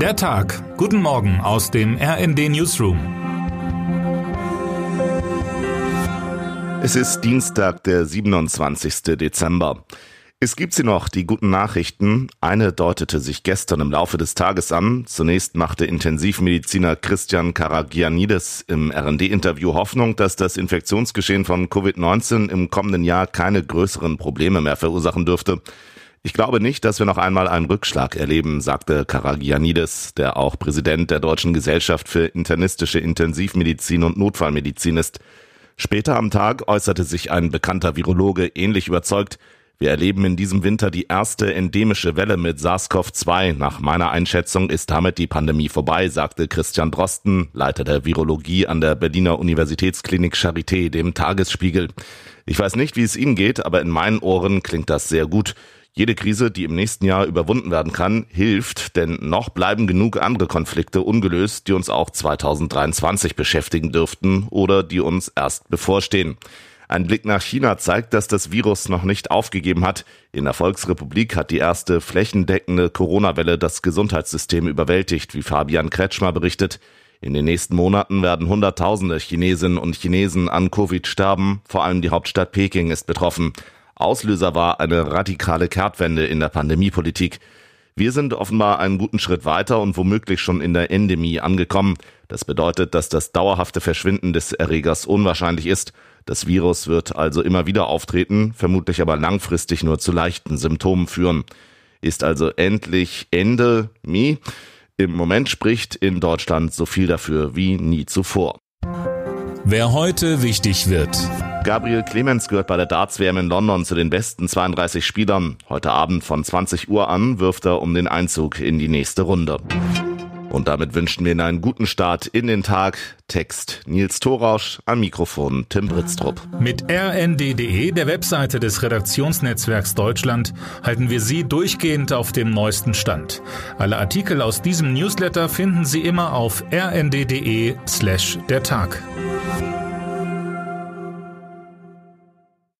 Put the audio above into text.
Der Tag. Guten Morgen aus dem RND Newsroom. Es ist Dienstag, der 27. Dezember. Es gibt sie noch, die guten Nachrichten. Eine deutete sich gestern im Laufe des Tages an. Zunächst machte Intensivmediziner Christian Karagianidis im RD-Interview Hoffnung, dass das Infektionsgeschehen von Covid-19 im kommenden Jahr keine größeren Probleme mehr verursachen dürfte. Ich glaube nicht, dass wir noch einmal einen Rückschlag erleben, sagte Karagianidis, der auch Präsident der Deutschen Gesellschaft für internistische Intensivmedizin und Notfallmedizin ist. Später am Tag äußerte sich ein bekannter Virologe ähnlich überzeugt, wir erleben in diesem Winter die erste endemische Welle mit SARS-CoV-2. Nach meiner Einschätzung ist damit die Pandemie vorbei, sagte Christian Drosten, Leiter der Virologie an der Berliner Universitätsklinik Charité, dem Tagesspiegel. Ich weiß nicht, wie es Ihnen geht, aber in meinen Ohren klingt das sehr gut. Jede Krise, die im nächsten Jahr überwunden werden kann, hilft, denn noch bleiben genug andere Konflikte ungelöst, die uns auch 2023 beschäftigen dürften oder die uns erst bevorstehen. Ein Blick nach China zeigt, dass das Virus noch nicht aufgegeben hat. In der Volksrepublik hat die erste flächendeckende Corona-Welle das Gesundheitssystem überwältigt, wie Fabian Kretschmer berichtet. In den nächsten Monaten werden Hunderttausende Chinesinnen und Chinesen an Covid sterben. Vor allem die Hauptstadt Peking ist betroffen. Auslöser war eine radikale Kehrtwende in der Pandemiepolitik. Wir sind offenbar einen guten Schritt weiter und womöglich schon in der Endemie angekommen. Das bedeutet, dass das dauerhafte Verschwinden des Erregers unwahrscheinlich ist. Das Virus wird also immer wieder auftreten, vermutlich aber langfristig nur zu leichten Symptomen führen. Ist also endlich Ende Mi. Im Moment spricht in Deutschland so viel dafür wie nie zuvor. Wer heute wichtig wird. Gabriel Clemens gehört bei der Darts-WM in London zu den besten 32 Spielern. Heute Abend von 20 Uhr an wirft er um den Einzug in die nächste Runde. Und damit wünschen wir Ihnen einen guten Start in den Tag. Text Nils Thorausch, am Mikrofon Tim Britztrup. Mit rnd.de, der Webseite des Redaktionsnetzwerks Deutschland, halten wir Sie durchgehend auf dem neuesten Stand. Alle Artikel aus diesem Newsletter finden Sie immer auf rnd.de slash der Tag.